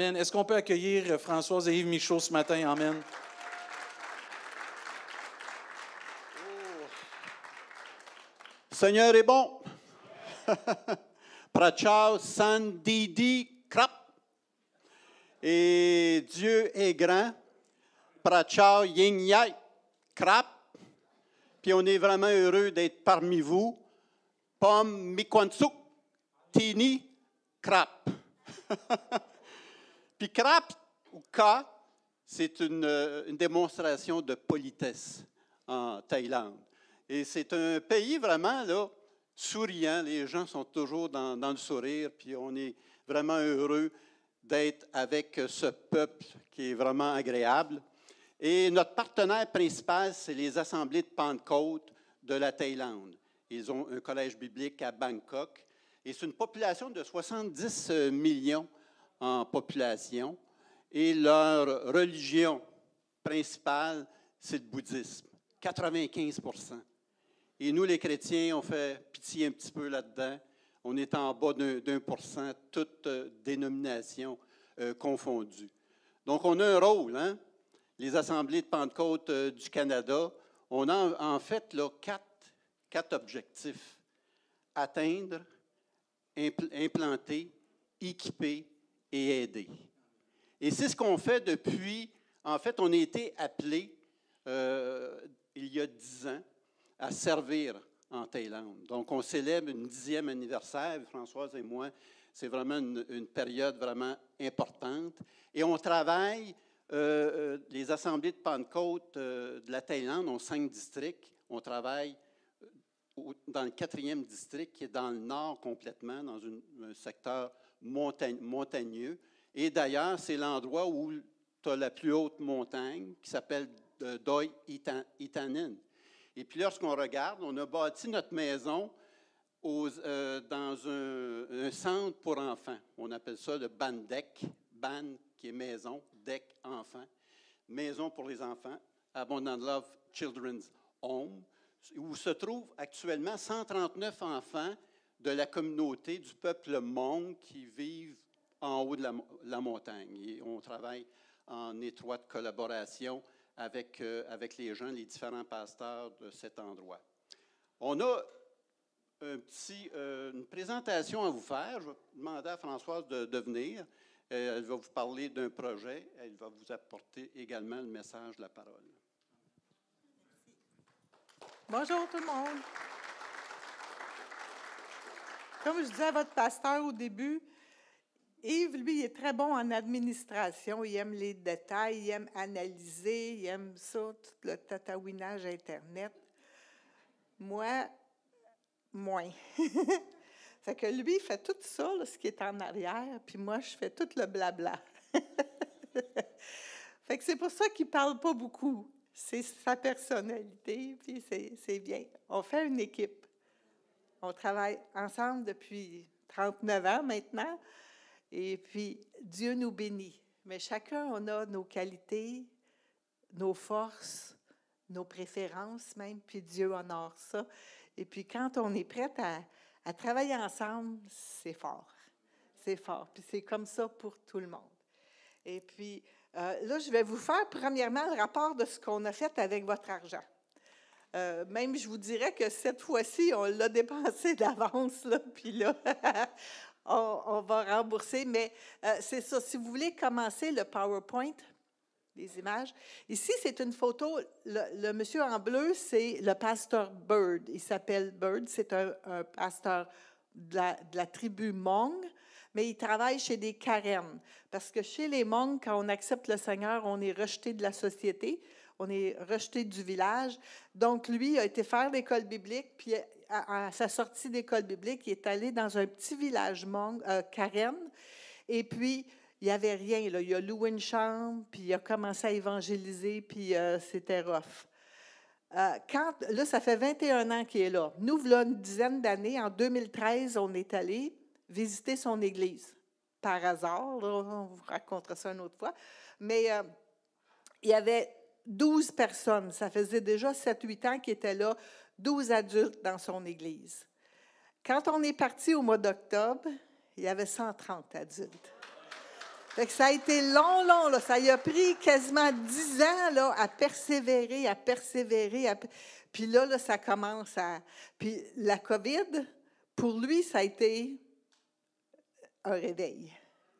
Est-ce qu'on peut accueillir Françoise et Yves Michaud ce matin? Amen. Seigneur est bon. Prachao Sandidi Krap. Et Dieu est grand. Prachao Yin Yai Krap. Puis on est vraiment heureux d'être parmi vous. Pom Mikwansuk Tini Krap. Puis Krap ou Ka, c'est une, démonstration de politesse en Thaïlande. Et c'est un pays vraiment souriant. Les gens sont toujours dans, dans, le sourire, puis on est vraiment heureux d'être avec ce peuple qui est vraiment agréable. Et notre partenaire principal, c'est les assemblées de Pentecôte de la Thaïlande. Ils ont un collège biblique à Bangkok. Et c'est une population de 70 millions en population. Et leur religion principale, c'est le bouddhisme. 95% Et nous, les chrétiens, on fait pitié un petit peu là-dedans. On est en bas d'un pour cent, toutes dénominations euh, confondues. Donc, on a un rôle, hein? Les assemblées de Pentecôte euh, du Canada, on a en fait là, quatre objectifs. Atteindre, implanter, équiper et aider. Et c'est ce qu'on fait depuis, en fait, on a été appelé euh, il y a dix ans à servir en Thaïlande. Donc, on célèbre une dixième anniversaire, Françoise et moi. C'est vraiment une, période vraiment importante. Et on travaille, euh, les assemblées de Pentecôte euh, de la Thaïlande ont cinq districts. On travaille dans le quatrième district, qui est dans le nord complètement, dans un secteur montagne, montagneux. Et d'ailleurs, c'est l'endroit où tu as la plus haute montagne, qui s'appelle Doi Itanen. Et puis lorsqu'on regarde, on a bâti notre maison euh, dans un, centre pour enfants. On appelle ça le Bandec, Ban qui est maison, Deck enfant, maison pour les enfants, Abundant Love Children's Home, où se trouvent actuellement 139 enfants de la communauté du peuple Hmong qui vivent en haut de la, montagne. Et on travaille en étroite collaboration avec, euh, avec les gens, les différents pasteurs de cet endroit. On a euh, une présentation à vous faire. Je vais demander à Françoise de, de venir. Euh, elle va vous parler d'un projet. Elle va vous apporter également le message de la parole. Bonjour tout le monde. Comme je disais à votre pasteur au début, Yves, lui, il est très bon en administration. Il aime les détails, il aime analyser, il aime ça, tout le tatouinage Internet. Moi, moins. fait que lui, il fait tout ça, là, ce qui est en arrière, puis moi, je fais tout le blabla. fait que c'est pour ça qu'il parle pas beaucoup. C'est sa personnalité, puis c'est bien. On fait une équipe. On travaille ensemble depuis 39 ans maintenant. Et puis, Dieu nous bénit. Mais chacun, on a nos qualités, nos forces, nos préférences même, puis Dieu honore ça. Et puis, quand on est prêt à, à travailler ensemble, c'est fort. C'est fort. Puis c'est comme ça pour tout le monde. Et puis, euh, là, je vais vous faire premièrement le rapport de ce qu'on a fait avec votre argent. Euh, même, je vous dirais que cette fois-ci, on l'a dépensé d'avance, puis là, on, va rembourser. Mais euh, c'est ça. Si vous voulez commencer le PowerPoint, les images. Ici, c'est une photo. Le, monsieur en bleu, c'est le pasteur Bird. Il s'appelle Bird. C'est un, pasteur de la, tribu Hmong, mais il travaille chez des Karen. Parce que chez les Hmong, quand on accepte le Seigneur, on est rejeté de la société, on est rejeté du village. Donc, lui a été faire l'école biblique, puis à, sa sortie d'école biblique, il est allé dans un petit village Hmong, euh, Karen, et puis il n'y avait rien. Là. Il a loué une chambre, puis il a commencé à évangéliser, puis euh, c'était rough. Euh, là, ça fait 21 ans qu'il est là. Nous, voilà une dizaine d'années, en 2013, on est allé visiter son église. Par hasard, on vous racontera ça une autre fois. Mais il y avait 12 personnes. Ça faisait déjà 7-8 ans qu'il était là, 12 adultes dans son église. Quand on est parti au mois d'octobre, il y avait 130 adultes. Fait ça a été long, long. Là. Ça y a pris quasiment dix ans là, à persévérer, à persévérer. Puis là, là, ça commence à... Puis la COVID, pour lui, ça a été un réveil.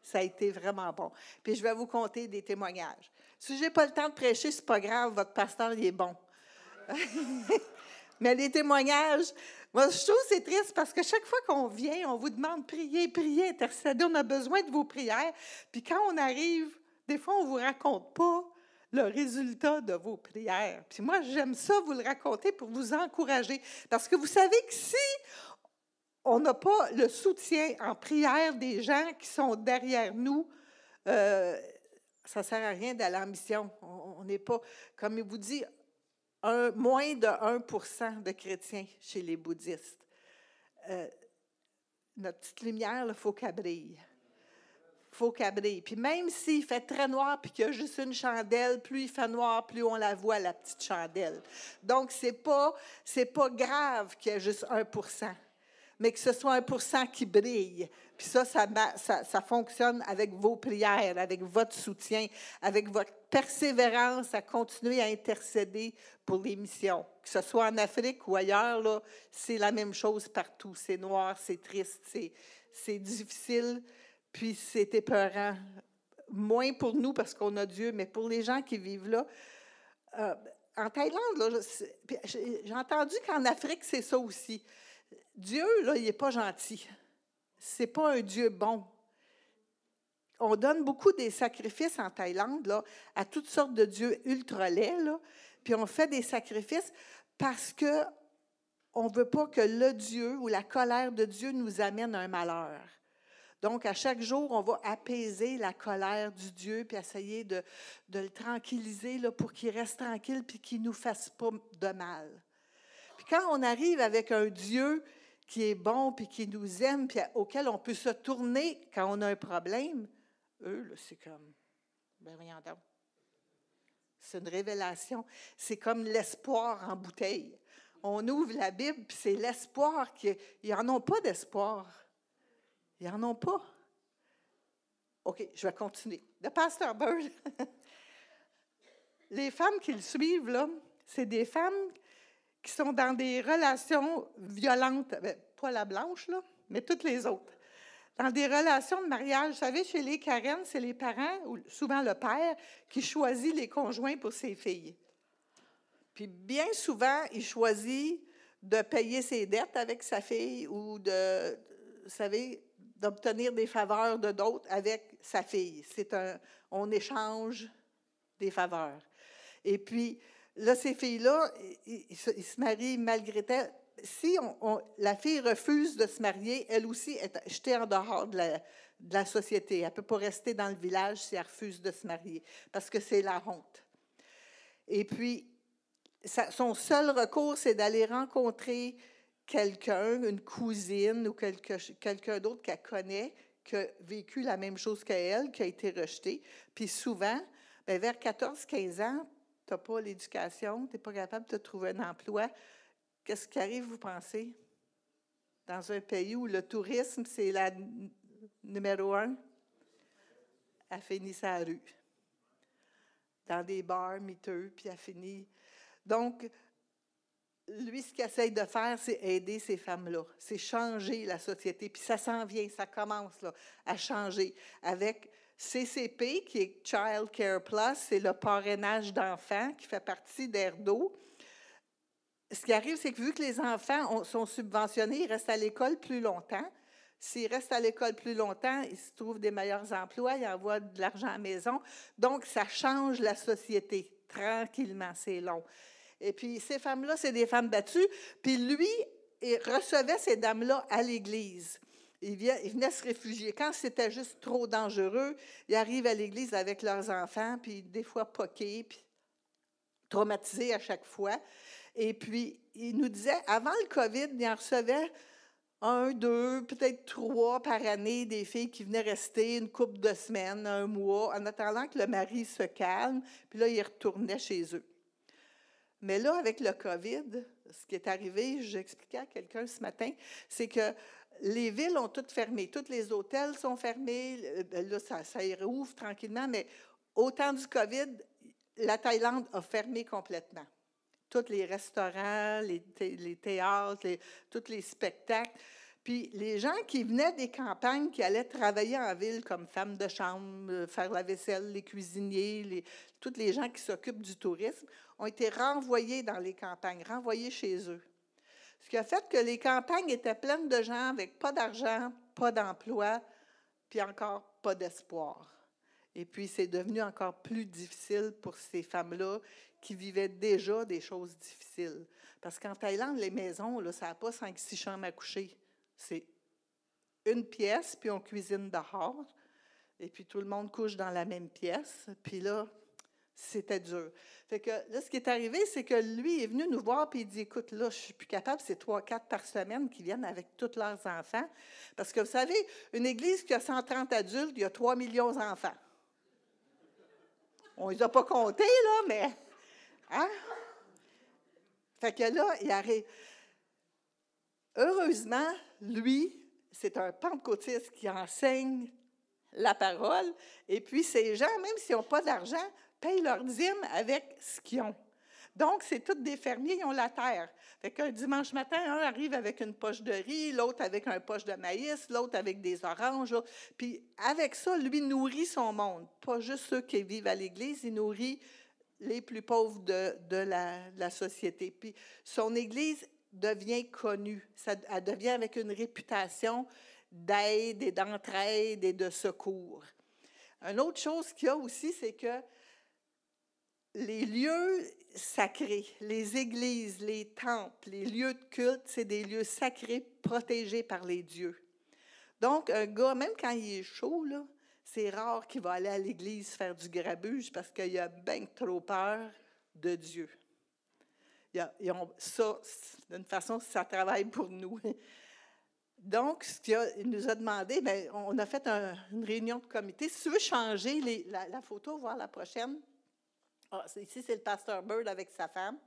Ça a été vraiment bon. Puis je vais vous conter des témoignages. Si je n'ai pas le temps de prêcher, c'est pas grave, votre pasteur, il est bon. Mais les témoignages, moi, je trouve c'est triste parce que chaque fois qu'on vient, on vous demande prier, prier, intercéder, on a besoin de vos prières. Puis quand on arrive, des fois, on ne vous raconte pas le résultat de vos prières. Puis moi, j'aime ça vous le raconter pour vous encourager. Parce que vous savez que si on n'a pas le soutien en prière des gens qui sont derrière nous, euh, ça ne sert à rien d'aller en mission. On n'est pas, comme il vous dit, un, moins de 1% de chrétiens chez les bouddhistes. Euh, notre petite lumière, il faut qu'elle brille. Il faut qu'elle brille. Puis même s'il fait très noir puis qu'il y a juste une chandelle, plus il fait noir, plus on la voit, la petite chandelle. Donc, ce n'est pas, pas grave qu'il y ait juste 1 mais que ce soit 1 qui brille. Puis ça ça, ça, ça fonctionne avec vos prières, avec votre soutien, avec votre persévérance à continuer à intercéder pour les missions. Que ce soit en Afrique ou ailleurs, là, c'est la même chose partout. C'est noir, c'est triste, c'est, c'est difficile, puis c'est épeurant. Moins pour nous parce qu'on a Dieu, mais pour les gens qui vivent là. Euh, en Thaïlande, là, j'ai entendu qu'en Afrique, c'est ça aussi. Dieu, il n'est pas gentil. C'est pas un Dieu bon. On donne beaucoup des sacrifices en Thaïlande à toutes sortes de dieux ultra laids, là, puis on fait des sacrifices parce que on ne veut pas que le Dieu ou la colère de Dieu nous amène un malheur. Donc, à chaque jour, on va apaiser la colère du Dieu, puis essayer de, le tranquilliser pour qu'il reste tranquille, puis qu'il ne nous fasse pas de mal. Puis quand on arrive avec un Dieu qui est bon, puis qui nous aime, puis auquel on peut se tourner quand on a un problème, eux, c'est comme, ben voyons donc. C'est une révélation. C'est comme l'espoir en bouteille. On ouvre la Bible, puis c'est l'espoir. Qui... Ils n'en ont pas d'espoir. Ils n'en ont pas. OK, je vais continuer. Le pasteur Bird, les femmes qui le suivent, là, c'est des femmes qui sont dans des relations violentes, ben, pas la blanche, là, mais toutes les autres. Dans des relations de mariage, vous savez, chez les Karen, c'est les parents, ou souvent le père, qui choisit les conjoints pour ses filles. Puis bien souvent, il choisit de payer ses dettes avec sa fille ou de, vous savez, d'obtenir des faveurs de d'autres avec sa fille. C'est un, on échange des faveurs. Et puis, là, ces filles-là, ils, se marient malgré elles. Si la fille refuse de se marier, elle aussi est jetée en dehors de la, société. Elle ne peut pas rester dans le village si elle refuse de se marier, parce que c'est la honte. Et puis, son seul recours, c'est d'aller rencontrer quelqu'un, une cousine ou quelqu'un d'autre qu'elle connaît, qui a vécu la même chose qu'elle, qui a été rejeté. Puis souvent, bien, vers 14-15 ans, tu pas l'éducation, tu n'es pas capable de trouver un emploi. Qu'est-ce qui arrive, vous pensez? Dans un pays où le tourisme, c'est la numéro un, elle finit sa rue. Dans des bars miteux, puis elle finit. Donc, lui, ce qu'il essaye de faire, c'est aider ces femmes-là. C'est changer la société. Puis ça s'en vient, ça commence là, à changer avec CCP, qui est Child Care Plus, c'est le parrainage d'enfants qui fait partie d'Erdo. Ce qui arrive, c'est que vu que les enfants sont subventionnés, ils restent à l'école plus longtemps. S'ils restent à l'école plus longtemps, ils se trouvent des meilleurs emplois, ils envoient de l'argent à la maison. Donc, ça change la société tranquillement, c'est long. Et puis, ces femmes-là, c'est des femmes battues. Puis lui, il recevait ces dames-là à l'église. Il venait se réfugier. Quand c'était juste trop dangereux, ils arrivent à l'église avec leurs enfants, puis des fois poqués, puis traumatisés à chaque fois. Et puis, il nous disait, avant le COVID, il en recevait un, deux, peut-être trois par année des filles qui venaient rester une couple de semaines, un mois, en attendant que le mari se calme, puis là, ils retournaient chez eux. Mais là, avec le COVID, ce qui est arrivé, j'expliquais à quelqu'un ce matin, c'est que les villes ont toutes fermé. Tous les hôtels sont fermés. Euh, ben là, ça, ça rouvre tranquillement, mais au temps du COVID, la Thaïlande a fermé complètement. Tous les restaurants, les, théâtres, tous les spectacles. Puis les gens qui venaient des campagnes, qui allaient travailler en ville comme femmes de chambre, euh, faire la vaisselle, les cuisiniers, tous les gens qui s'occupent du tourisme, ont été renvoyés dans les campagnes, renvoyés chez eux. Ce qui a fait que les campagnes étaient pleines de gens avec pas d'argent, pas d'emploi, puis encore pas d'espoir. Et puis, c'est devenu encore plus difficile pour ces femmes-là qui vivaient déjà des choses difficiles. Parce qu'en Thaïlande, les maisons, là, ça n'a pas cinq, six chambres à coucher. C'est une pièce, puis on cuisine dehors. Et puis tout le monde couche dans la même pièce. Puis là, c'était dur. Fait que là, ce qui est arrivé, c'est que lui est venu nous voir puis il dit Écoute, là, je suis plus capable, c'est trois, quatre par semaine qui viennent avec tous leurs enfants. Parce que vous savez, une église qui a 130 adultes, il y a 3 millions d'enfants. On ne les a pas comptés, là, mais. Hein? Fait que là, il arrive. Heureusement, lui, c'est un pentecôtiste qui enseigne la parole. Et puis, ces gens, même s'ils n'ont pas d'argent, payent leur dîme avec ce qu'ils ont. Donc, c'est tous des fermiers, ils ont la terre. Fait qu'un dimanche matin, un arrive avec une poche de riz, l'autre avec un poche de maïs, l'autre avec des oranges. Puis avec ça, lui nourrit son monde. Pas juste ceux qui vivent à l'Église, il nourrit les plus pauvres de, la, de la, société. Puis son Église devient connue. Ça, elle devient avec une réputation d'aide et d'entraide et de secours. Une autre chose qu'il y a aussi, c'est que les lieux sacrés, les églises, les temples, les lieux de culte, c'est des lieux sacrés protégés par les dieux. Donc, un gars, même quand il est chaud, c'est rare qu'il va aller à l'église faire du grabuge parce qu'il a bien trop peur de Dieu. Ils ont, ça, d'une façon, ça travaille pour nous. Donc, ce qu'il nous a demandé, bien, on a fait une réunion de comité. Si tu veux changer la, photo, voir la prochaine. Ah, ici, c'est le pasteur Bird avec sa femme.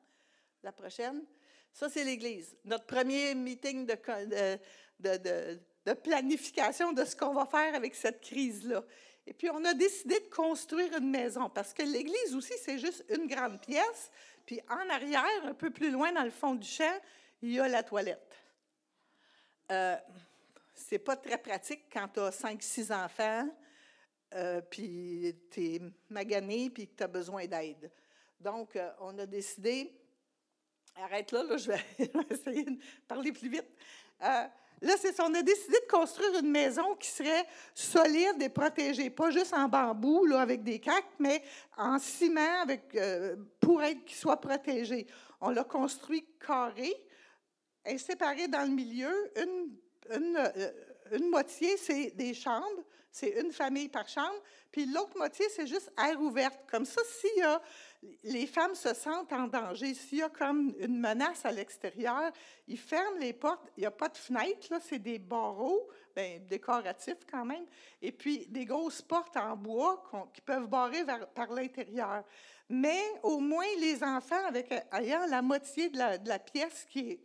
La prochaine. Ça, c'est l'Église. Notre premier meeting de, planification de ce qu'on va faire avec cette crise-là. Et puis, on a décidé de construire une maison parce que l'Église aussi, c'est juste une grande pièce. Puis, en arrière, un peu plus loin dans le fond du champ, il y a la toilette. Euh, c'est pas très pratique quand tu as cinq, six enfants euh, puis tu es magané, puis que tu as besoin d'aide. Donc, euh, on a décidé, arrête là, là je, vais, essayer de parler plus vite. Euh, là, c'est ça, on a décidé de construire une maison qui serait solide et protégée, pas juste en bambou, là, avec des cacs, mais en ciment avec, pour être qu'il soit protégé. On l'a construit carré, et séparé dans le milieu, une, une, une moitié, c'est des chambres, c'est une famille par chambre, puis l'autre moitié, c'est juste air ouverte. Comme ça, s'il y a, les femmes se sentent en danger, s'il y a comme une menace à l'extérieur, ils ferment les portes. Il n'y a pas de fenêtre, là, c'est des barreaux, bien, décoratifs quand même, et puis des grosses portes en bois qui peuvent barrer par l'intérieur. Mais au moins, les enfants, avec, ayant la moitié de la, pièce qui est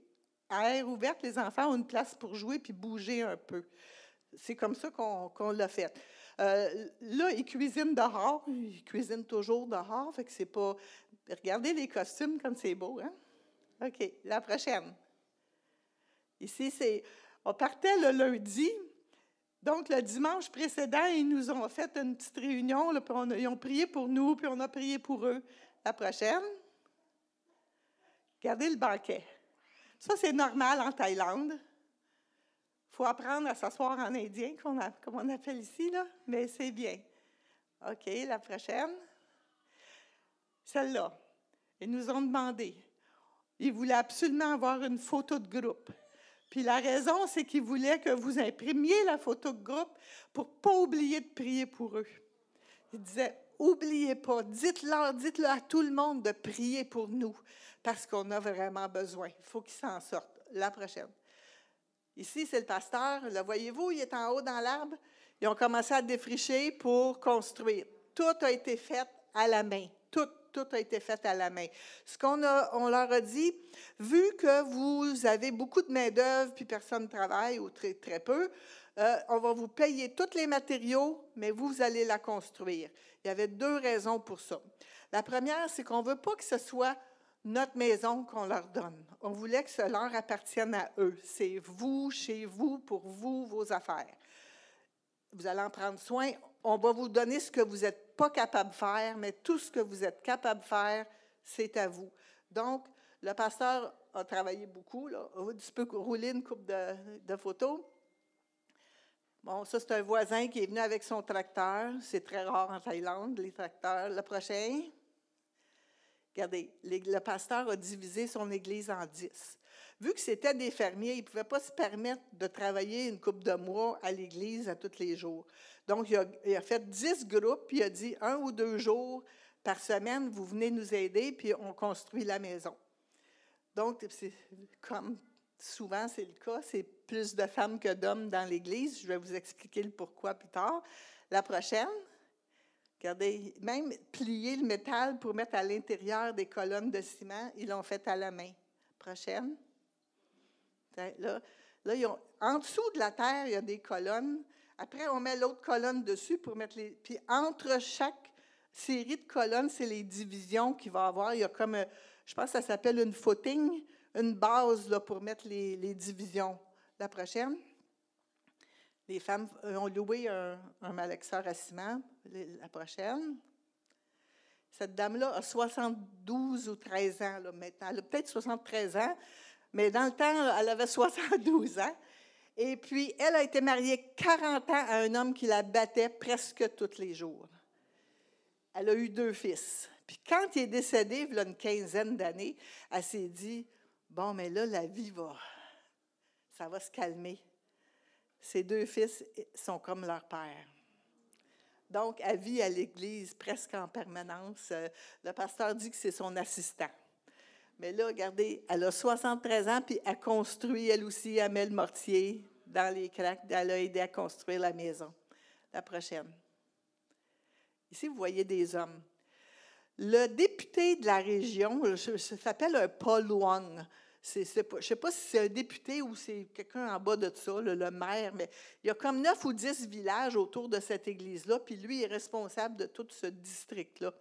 à air ouverte, les enfants ont une place pour jouer puis bouger un peu. C'est comme ça qu'on l'a fait. Euh, là, ils cuisinent dehors. Ils cuisinent toujours dehors. Fait que c'est pas. Regardez les costumes comme c'est beau, hein? OK, la prochaine. Ici, c'est. On partait le lundi. Donc, le dimanche précédent, ils nous ont fait une petite réunion. Là, ils ont prié pour nous, puis on a prié pour eux. La prochaine. Regardez le banquet. Ça, c'est normal en Thaïlande. Faut apprendre à s'asseoir en indien, comme on appelle ici, là, mais c'est bien. OK, la prochaine. Celle-là. Ils nous ont demandé. Ils voulaient absolument avoir une photo de groupe. Puis la raison, c'est qu'ils voulaient que vous imprimiez la photo de groupe pour ne pas oublier de prier pour eux. Ils disaient, oubliez pas, dites-leur, dites-le à tout le monde de prier pour nous parce qu'on a vraiment besoin. Il faut qu'ils s'en sortent. La prochaine. Ici, c'est le pasteur. Le voyez-vous, il est en haut dans l'arbre. Ils ont commencé à défricher pour construire. Tout a été fait à la main. Tout, tout, a été fait à la main. Ce qu'on on leur a dit, vu que vous avez beaucoup de main-d'œuvre puis personne ne travaille ou très, très peu, euh, on va vous payer tous les matériaux, mais vous, vous allez la construire. Il y avait deux raisons pour ça. La première, c'est qu'on ne veut pas que ce soit notre maison qu'on leur donne. On voulait que cela leur appartienne à eux. C'est vous, chez vous, pour vous, vos affaires. Vous allez en prendre soin. On va vous donner ce que vous n'êtes pas capable de faire, mais tout ce que vous êtes capable de faire, c'est à vous. Donc, le pasteur a travaillé beaucoup. Là. Tu peux rouler une coupe de, de photos. Bon, ça, c'est un voisin qui est venu avec son tracteur. C'est très rare en Thaïlande, les tracteurs. Le prochain. Regardez, le pasteur a divisé son église en dix. Vu que c'était des fermiers, ils ne pouvaient pas se permettre de travailler une coupe de mois à l'église à tous les jours. Donc, il a, il a, fait dix groupes, puis il a dit un ou deux jours par semaine, vous venez nous aider, puis on construit la maison. Donc, comme souvent c'est le cas, c'est plus de femmes que d'hommes dans l'Église. Je vais vous expliquer le pourquoi plus tard. La prochaine, regardez, même plier le métal pour mettre à l'intérieur des colonnes de ciment, ils l'ont fait à la main. Prochaine. Là, là ils ont, en dessous de la terre, il y a des colonnes. Après, on met l'autre colonne dessus pour mettre les. Puis entre chaque série de colonnes, c'est les divisions qu'il va avoir. Il y a comme, je pense que ça s'appelle une footing une base là, pour mettre les, divisions. La prochaine. Les femmes ont loué un, un malaxeur à ciment. La prochaine. Cette dame-là a 72 ou 13 ans maintenant. Elle a peut-être 73 ans, mais dans le temps, elle avait 72 ans. Et puis, elle a été mariée 40 ans à un homme qui la battait presque tous les jours. Elle a eu deux fils. Puis quand il est décédé, il y a une quinzaine d'années, elle s'est dit, Bon, mais là, la vie va, ça va se calmer. Ses deux fils sont comme leur père. Donc, elle vit à l'Église presque en permanence. Euh, le pasteur dit que c'est son assistant. Mais là, regardez, elle a 73 ans, puis elle construit, elle aussi, elle met le mortier dans les craques. Elle a aidé à construire la maison. La prochaine. Ici, vous voyez des hommes. Le député de la région, s'appelle un Paul Je ne sais pas si c'est un député ou c'est quelqu'un en bas de ça, le, maire, mais il y a comme neuf ou dix villages autour de cette église-là, puis lui est responsable de tout ce district-là.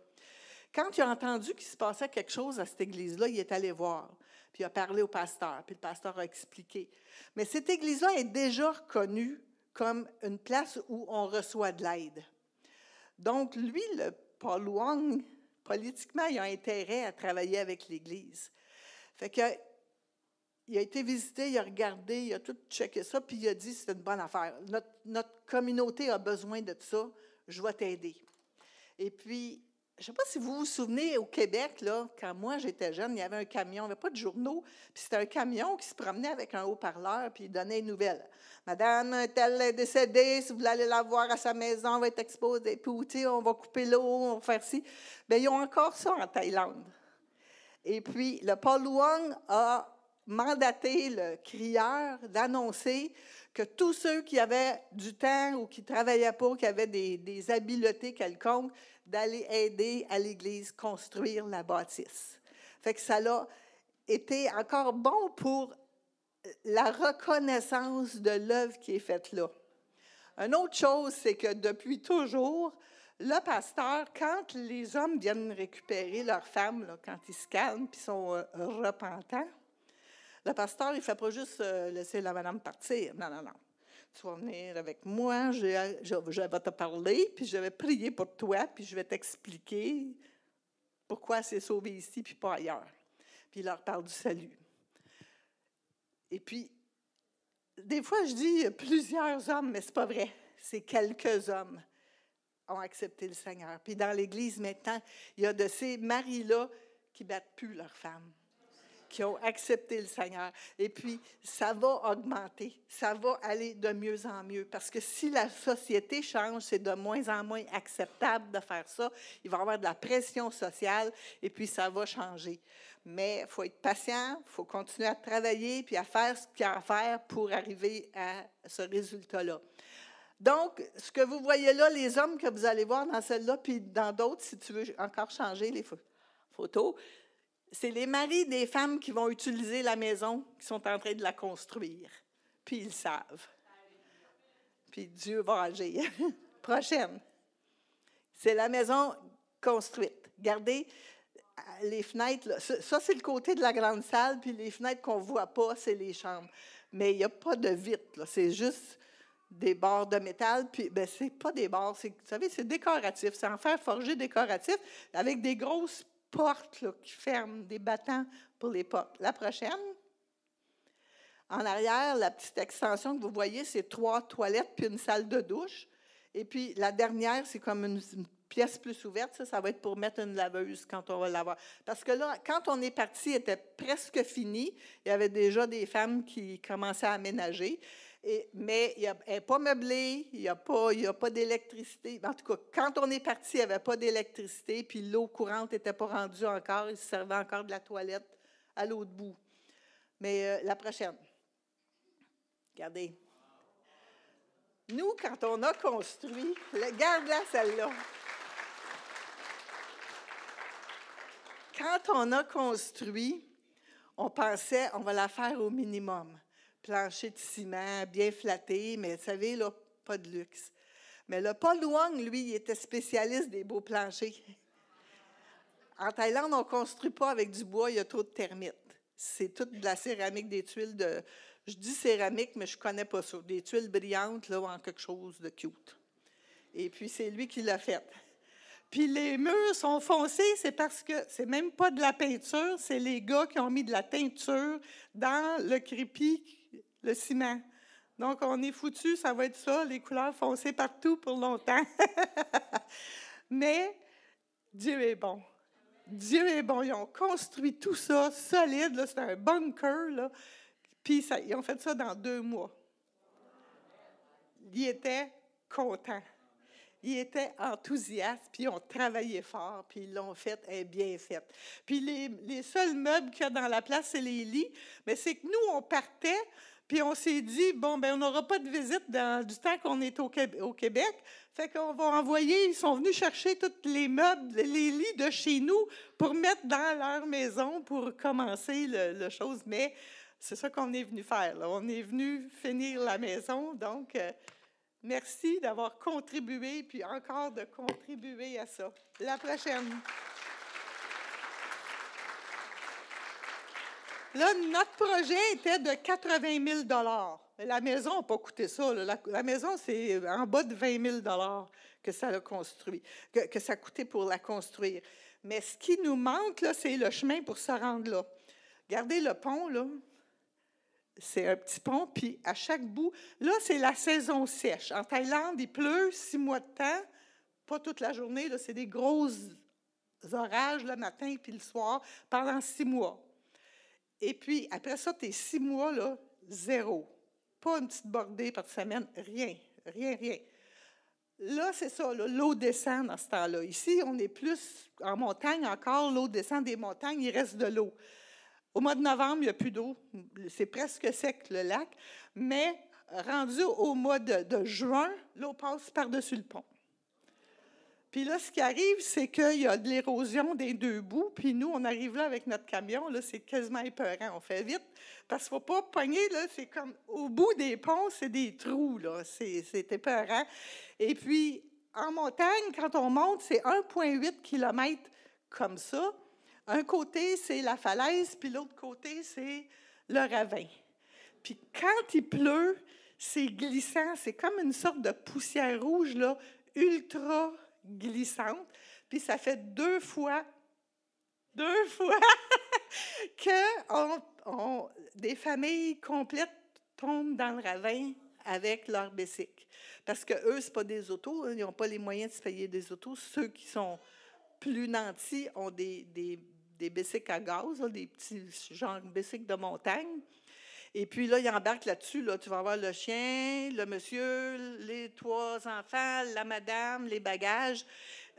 Quand il a entendu qu'il se passait quelque chose à cette église-là, il est allé voir, puis il a parlé au pasteur, puis le pasteur a expliqué. Mais cette église-là est déjà reconnue comme une place où on reçoit de l'aide. Donc, lui, le Paul Wang, politiquement, il a intérêt à travailler avec l'Église. Fait que, il a été visité, il a regardé, il a tout checké ça, puis il a dit c'est une bonne affaire. Notre, communauté a besoin de ça, je vais t'aider. Et puis, je ne sais pas si vous vous souvenez, au Québec, là, quand moi j'étais jeune, il y avait un camion, il n'y avait pas de journaux, puis c'était un camion qui se promenait avec un haut-parleur, puis il donnait une nouvelle. Madame, telle est décédée, si vous voulez la voir à sa maison, elle va être exposée, puis on va couper l'eau, on va faire ci. Bien, ils ont encore ça en Thaïlande. Et puis, le Paul Luang a mandaté le crieur d'annoncer que tous ceux qui avaient du temps ou qui travaillaient pas, qui avaient des, habiletés quelconques, d'aller aider à l'Église construire la bâtisse. Fait que ça a été encore bon pour la reconnaissance de l'œuvre qui est faite là. Une autre chose, c'est que depuis toujours, le pasteur, quand les hommes viennent récupérer leurs femmes, quand ils se calment puis sont euh, repentants, le pasteur, il ne fait pas juste euh, laisser la madame partir. Non, non, non tu vas venir avec moi, je, vais te parler, puis je vais prier pour toi, puis je vais t'expliquer pourquoi c'est sauvé ici, puis pas ailleurs. Puis il leur parle du salut. Et puis, des fois, je dis plusieurs hommes, mais ce n'est pas vrai. C'est quelques hommes ont accepté le Seigneur. Puis dans l'Église maintenant, il y a de ces maris-là qui battent plus leurs femmes qui ont accepté le Seigneur. Et puis, ça va augmenter, ça va aller de mieux en mieux. Parce que si la société change, c'est de moins en moins acceptable de faire ça. Il va y avoir de la pression sociale et puis ça va changer. Mais il faut être patient, il faut continuer à travailler puis à faire ce qu'il y a à faire pour arriver à ce résultat-là. Donc, ce que vous voyez là, les hommes que vous allez voir dans celle-là, puis dans d'autres, si tu veux encore changer les photo, c'est les maris des femmes qui vont utiliser la maison, qui sont en train de la construire. Puis ils savent. Puis Dieu va agir. Prochaine. C'est la maison construite. Regardez les fenêtres. Là. Ça, c'est le côté de la grande salle, puis les fenêtres qu'on ne voit pas, c'est les chambres. Mais il n'y a pas de vitre. C'est juste des barres de métal. Puis, ben, c'est pas des barres, vous savez, c'est décoratif. C'est en fer forgé décoratif avec des grosses portes là, qui ferment, des battants pour les portes. La prochaine. En arrière, la petite extension que vous voyez, c'est trois toilettes puis une salle de douche. Et puis la dernière, c'est comme une, pièce plus ouverte. Ça, ça va être pour mettre une laveuse quand on va l'avoir. Parce que là, quand on est parti, était presque fini. Il y avait déjà des femmes qui commençaient à aménager. Mais il n'est pas meublé, il n'y a pas, d'électricité. En tout cas, quand on est parti, il n'y avait pas d'électricité, puis l'eau courante n'était pas rendue encore. Il se servait encore de la toilette à l'autre bout. Mais euh, la prochaine. Regardez. Nous, quand on a construit, regarde-la celle-là. Quand on a construit, on pensait, on va la faire au minimum. Plancher de ciment, bien flatté, mais vous savez, là, pas de luxe. Mais le Paul Wang, lui, il était spécialiste des beaux planchers. En Thaïlande, on ne construit pas avec du bois, il y a trop de termites. C'est toute de la céramique, des tuiles de. Je dis céramique, mais je ne connais pas ça. Des tuiles brillantes, là, en quelque chose de cute. Et puis, c'est lui qui l'a fait. Puis les murs sont foncés, c'est parce que c'est même pas de la peinture, c'est les gars qui ont mis de la teinture dans le crépi, le ciment. Donc, on est foutu, ça va être ça, les couleurs foncées partout pour longtemps. Mais Dieu est bon. Dieu est bon. Ils ont construit tout ça solide, c'était un bunker, là. Puis ça- ils ont fait ça dans deux mois. Ils étaient contents. Ils étaient enthousiastes, puis ils ont travaillé fort, puis ils l'ont fait, est bien faite. Puis les, les seuls meubles qu'il y a dans la place, c'est les lits. Mais c'est que nous, on partait, puis on s'est dit, bon, ben on n'aura pas de visite du temps qu'on est au, Qué- au Québec. Fait qu'on va envoyer, ils sont venus chercher tous les meubles, les lits de chez nous pour mettre dans leur maison pour commencer le, chose. Mais c'est ça qu'on est venu faire. On est venu finir la maison. Donc, euh, merci d'avoir contribué, puis encore de contribuer à ça. La prochaine. Là, notre projet était de 80 000 La maison n'a pas coûté ça. La, maison, c'est en bas de 20 000 que ça a construit, que ça a coûté pour la construire. Mais ce qui nous manque, là, c'est le chemin pour se rendre là. Regardez le pont, là. C'est un petit pont, puis à chaque bout, là, c'est la saison sèche. En Thaïlande, il pleut six mois de temps, pas toute la journée, là, c'est des gros orages le matin puis le soir pendant six mois. Et puis, après ça, tes six mois, là, zéro. Pas une petite bordée par semaine, rien, rien, rien. Là, c'est ça, l'eau descend dans ce temps-là. Ici, on est plus en montagne encore, l'eau descend des montagnes, il reste de l'eau. Au mois de novembre, il n'y a plus d'eau. C'est presque sec, le lac. Mais rendu au mois de juin, l'eau passe par-dessus le pont. Puis là, ce qui arrive, c'est qu'il y a de l'érosion des deux bouts. Puis nous, on arrive là avec notre camion. Là, c'est quasiment épeurant. On fait vite. Parce qu'il ne faut pas pogner. Là, c'est comme au bout des ponts, c'est des trous. Là. C'est, c'est épeurant. Et puis, en montagne, quand on monte, c'est 1,8 km comme ça. Un côté, c'est la falaise, puis l'autre côté, c'est le ravin. Puis quand il pleut, c'est glissant, c'est comme une sorte de poussière rouge, là, ultra glissante. Puis ça fait deux fois, deux fois que des familles complètes tombent dans le ravin avec leur bicycle. Parce que eux, c'est pas des autos, hein, ils n'ont pas les moyens de se payer des autos. Ceux qui sont plus nantis ont des, des, des bicycles à gaz, des petits genre bicycles de montagne. Et puis là, ils embarquent là-dessus. Là, tu vas avoir le chien, le monsieur, les trois enfants, la madame, les bagages.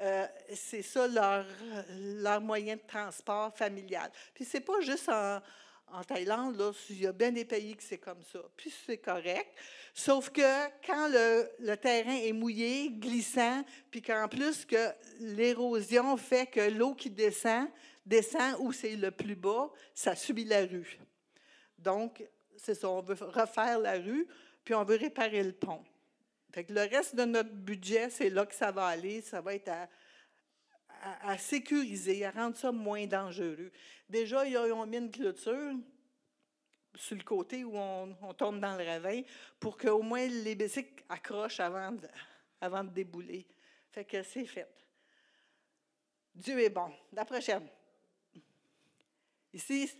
Euh, c'est ça leur, moyen de transport familial. Puis c'est pas juste en, en Thaïlande, là, il y a bien des pays que c'est comme ça. Puis c'est correct. Sauf que quand le, le terrain est mouillé, glissant, puis qu'en plus que l'érosion fait que l'eau qui descend descend où c'est le plus bas, ça subit la rue. Donc, c'est ça, on veut refaire la rue, puis on veut réparer le pont. Fait que le reste de notre budget, c'est là que ça va aller. Ça va être à, sécuriser, à rendre ça moins dangereux. Déjà, ils ont mis une clôture sur le côté où on, tombe dans le ravin pour qu'au moins les bicycles accrochent avant de, avant débouler. Fait que c'est fait. Dieu est bon. La prochaine. Ici,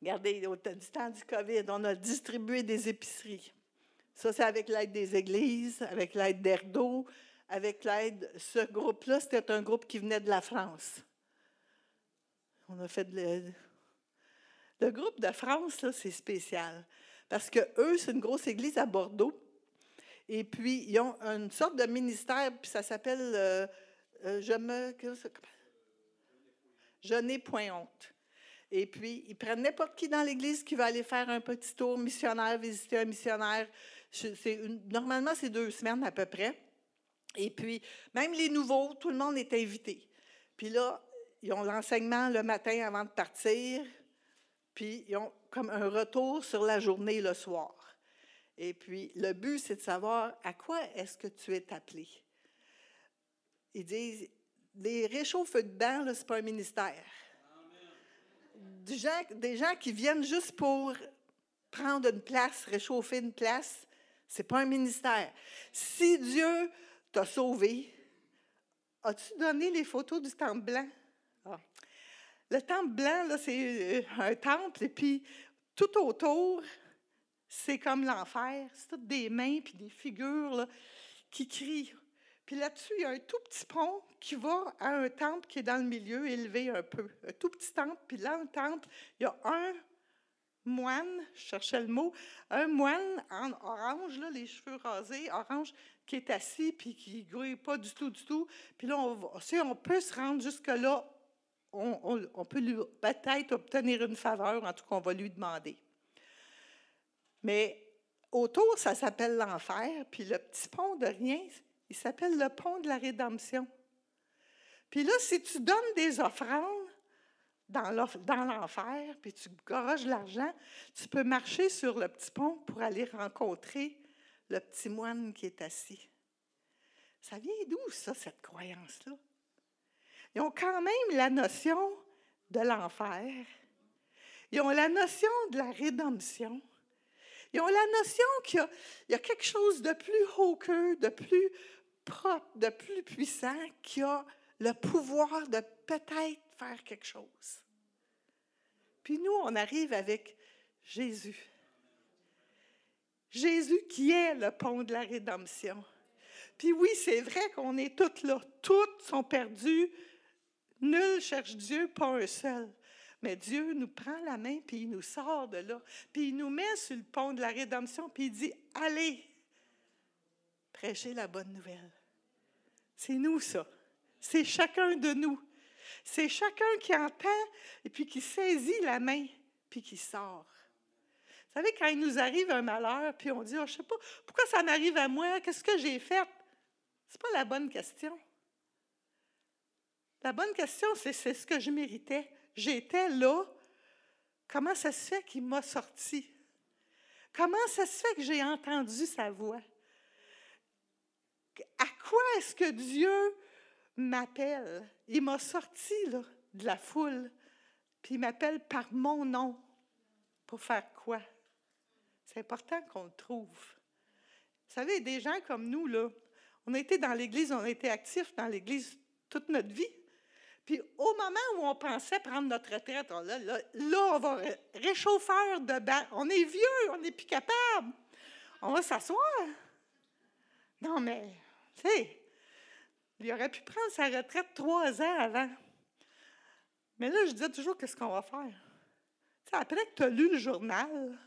regardez, au temps du COVID, on a distribué des épiceries. Ça, c'est avec l'aide des églises, avec l'aide d'Erdo, avec l'aide. Ce groupe-là, c'était un groupe qui venait de la France. On a fait le, le groupe de France, là, c'est spécial. Parce que eux, c'est une grosse église à Bordeaux. Et puis, ils ont une sorte de ministère, puis ça s'appelle euh, euh, Je me. Je n'ai point honte. Et puis, ils prennent n'importe qui dans l'Église qui va aller faire un petit tour missionnaire, visiter un missionnaire. normalement, c'est deux semaines à peu près. Et puis, même les nouveaux, tout le monde est invité. Puis là, ils ont l'enseignement le matin avant de partir, puis ils ont comme un retour sur la journée le soir. Et puis, le but, c'est de savoir à quoi est-ce que tu es appelé. Ils disent, les réchauffes de bain, ce n'est pas un ministère. Des gens, qui viennent juste pour prendre une place, réchauffer une place, ce n'est pas un ministère. Si Dieu t'a sauvé, as-tu donné les photos du temple blanc? Ah. Le temple blanc, là, c'est euh, un temple, et puis tout autour, c'est comme l'enfer. C'est toutes des mains puis des figures qui crient. Puis là-dessus, il y a un tout petit pont qui va à un temple qui est dans le milieu, élevé un peu. Un tout petit temple. Puis dans le temple, il y a un moine, je cherchais le mot, un moine en orange, là, les cheveux rasés, orange, qui est assis puis qui ne grouille pas du tout, du tout. Puis là, on, si on peut se rendre jusque-là on, peut peut-être obtenir une faveur, en tout cas, on va lui demander. Mais autour, ça s'appelle l'enfer, puis le petit pont de rien, il s'appelle le pont de la rédemption. Puis là, si tu donnes des offrandes dans l'enfer, puis tu garages l'argent, tu peux marcher sur le petit pont pour aller rencontrer le petit moine qui est assis. Ça vient d'où, ça, cette croyance-là? Ils ont quand même la notion de l'enfer. Ils ont la notion de la rédemption. Ils ont la notion qu'il y, a quelque chose de plus haut qu'eux, de plus propre, de plus puissant, qui a le pouvoir de peut-être faire quelque chose. Puis nous, on arrive avec Jésus. Jésus qui est le pont de la rédemption. Puis oui, c'est vrai qu'on est toutes là. Toutes sont perdues Nul cherche Dieu, pas un seul. Mais Dieu nous prend la main, puis il nous sort de là, puis il nous met sur le pont de la rédemption, puis il dit, allez, prêchez la bonne nouvelle. C'est nous, ça. C'est chacun de nous. C'est chacun qui entend et puis qui saisit la main, puis qui sort. Vous savez, quand il nous arrive un malheur, puis on dit, oh, je ne sais pas, pourquoi ça m'arrive à moi? Qu'est-ce que j'ai fait? Ce n'est pas la bonne question. La bonne question, c'est ce que je méritais. J'étais là. Comment ça se fait qu'il m'a sorti? Comment ça se fait que j'ai entendu sa voix? À quoi est-ce que Dieu m'appelle? Il m'a sorti là, de la foule, puis il m'appelle par mon nom. Pour faire quoi? C'est important qu'on le trouve. Vous savez, des gens comme nous, là, on a été dans l'Église, on a été actifs dans l'Église toute notre vie. Puis au moment où on pensait prendre notre retraite, là, là, là, on va réchauffeur de bain. On est vieux, on n'est plus capable. On va s'asseoir. Non, mais, tu il aurait pu prendre sa retraite trois ans avant. Mais là, je disais toujours, qu'est-ce qu'on va faire? après que tu as lu le journal,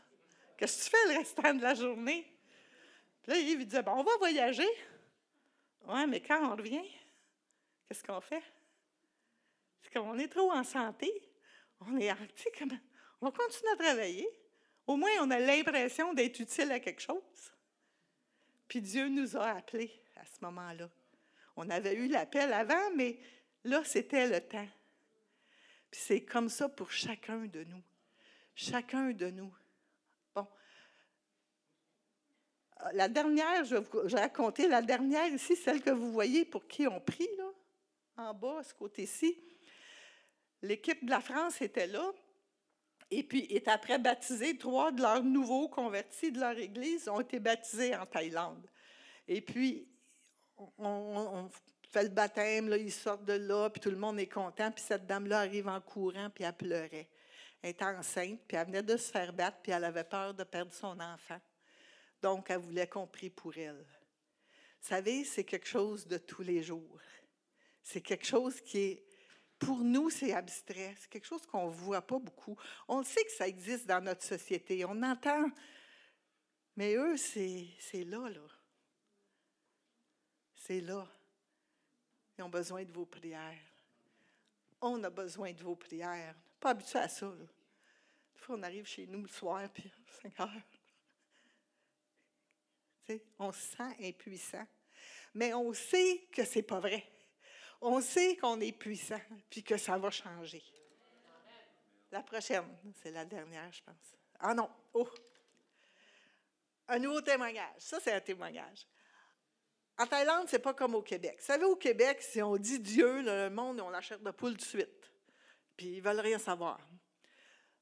qu'est-ce que tu fais le restant de la journée? Puis là, Yves, il disait, bon, on va voyager. Oui, mais quand on revient, qu'est-ce qu'on fait? on est trop en santé, on est comme, on va continuer à travailler. Au moins, on a l'impression d'être utile à quelque chose. Puis Dieu nous a appelés à ce moment-là. On avait eu l'appel avant, mais là, c'était le temps. Puis c'est comme ça pour chacun de nous. Chacun de nous. Bon. La dernière, je vais vous raconter, la dernière ici, celle que vous voyez pour qui on prie, là, en bas, à ce côté-ci. L'équipe de la France était là. Et puis, est après baptisé, trois de leurs nouveaux convertis de leur église ont été baptisés en Thaïlande. Et puis, on, fait le baptême, là, ils sortent de là, puis tout le monde est content. Puis cette dame-là arrive en courant, puis elle pleurait. Elle était enceinte, puis elle venait de se faire battre, puis elle avait peur de perdre son enfant. Donc, elle voulait qu'on prie pour elle. Vous savez, c'est quelque chose de tous les jours. C'est quelque chose qui est pour nous, c'est abstrait. C'est quelque chose qu'on ne voit pas beaucoup. On sait que ça existe dans notre société. On entend. Mais eux, c'est là, là. C'est là. Ils ont besoin de vos prières. On a besoin de vos prières. Pas habitué à ça. Des fois, on arrive chez nous le soir, puis 5 heures. on se sent impuissant. Mais on sait que ce n'est pas vrai on sait qu'on est puissant, puis que ça va changer. La prochaine, c'est la dernière, je pense. Ah non, oh! Un nouveau témoignage. Ça, c'est un témoignage. En Thaïlande, c'est pas comme au Québec. Vous savez, au Québec, si on dit Dieu, le monde, on achète de poule de suite. Puis ils veulent rien savoir.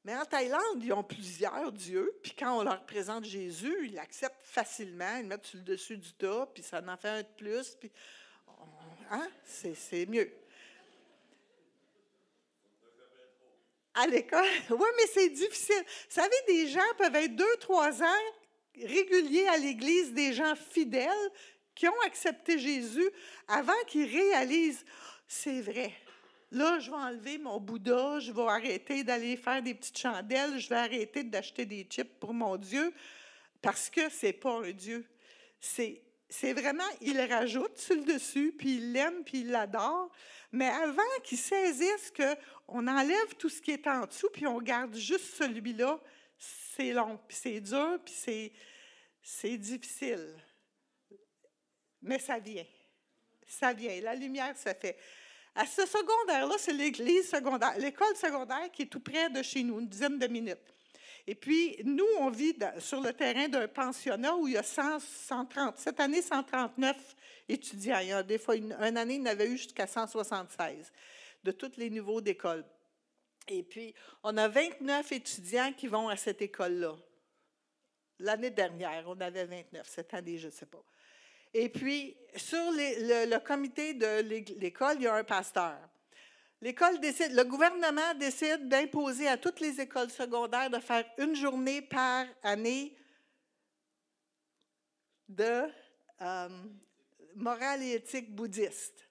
Mais en Thaïlande, ils ont plusieurs dieux, puis quand on leur présente Jésus, ils l'acceptent facilement, ils le mettent sur le dessus du tas, puis ça en fait un de plus, puis Hein? C'est mieux. À l'école, oui, mais c'est difficile. Vous savez, des gens peuvent être deux, trois ans réguliers à l'Église, des gens fidèles qui ont accepté Jésus avant qu'ils réalisent, c'est vrai. Là, je vais enlever mon Bouddha, je vais arrêter d'aller faire des petites chandelles, je vais arrêter d'acheter des chips pour mon Dieu, parce que c'est pas un Dieu. C'est c'est vraiment, il rajoute sur le dessus, puis il l'aime, puis il l'adore. Mais avant qu'il saisisse qu'on enlève tout ce qui est en dessous, puis on garde juste celui-là, c'est long, puis c'est dur, puis c'est, c'est difficile. Mais ça vient. Ça vient. La lumière se fait. À ce secondaire-là, c'est l'église secondaire, l'école secondaire qui est tout près de chez nous, une dizaine de minutes. Et puis, nous, on vit sur le terrain d'un pensionnat où il y a 130, cette année, 139 étudiants. Il y a des fois, une, année, il y en avait eu jusqu'à 176 de tous les niveaux d'école. Et puis, on a 29 étudiants qui vont à cette école-là. L'année dernière, on avait 29. Cette année, je ne sais pas. Et puis, sur le, comité de l'école, il y a un pasteur. L'école décide, le gouvernement décide d'imposer à toutes les écoles secondaires de faire une journée par année de euh, morale et éthique bouddhiste.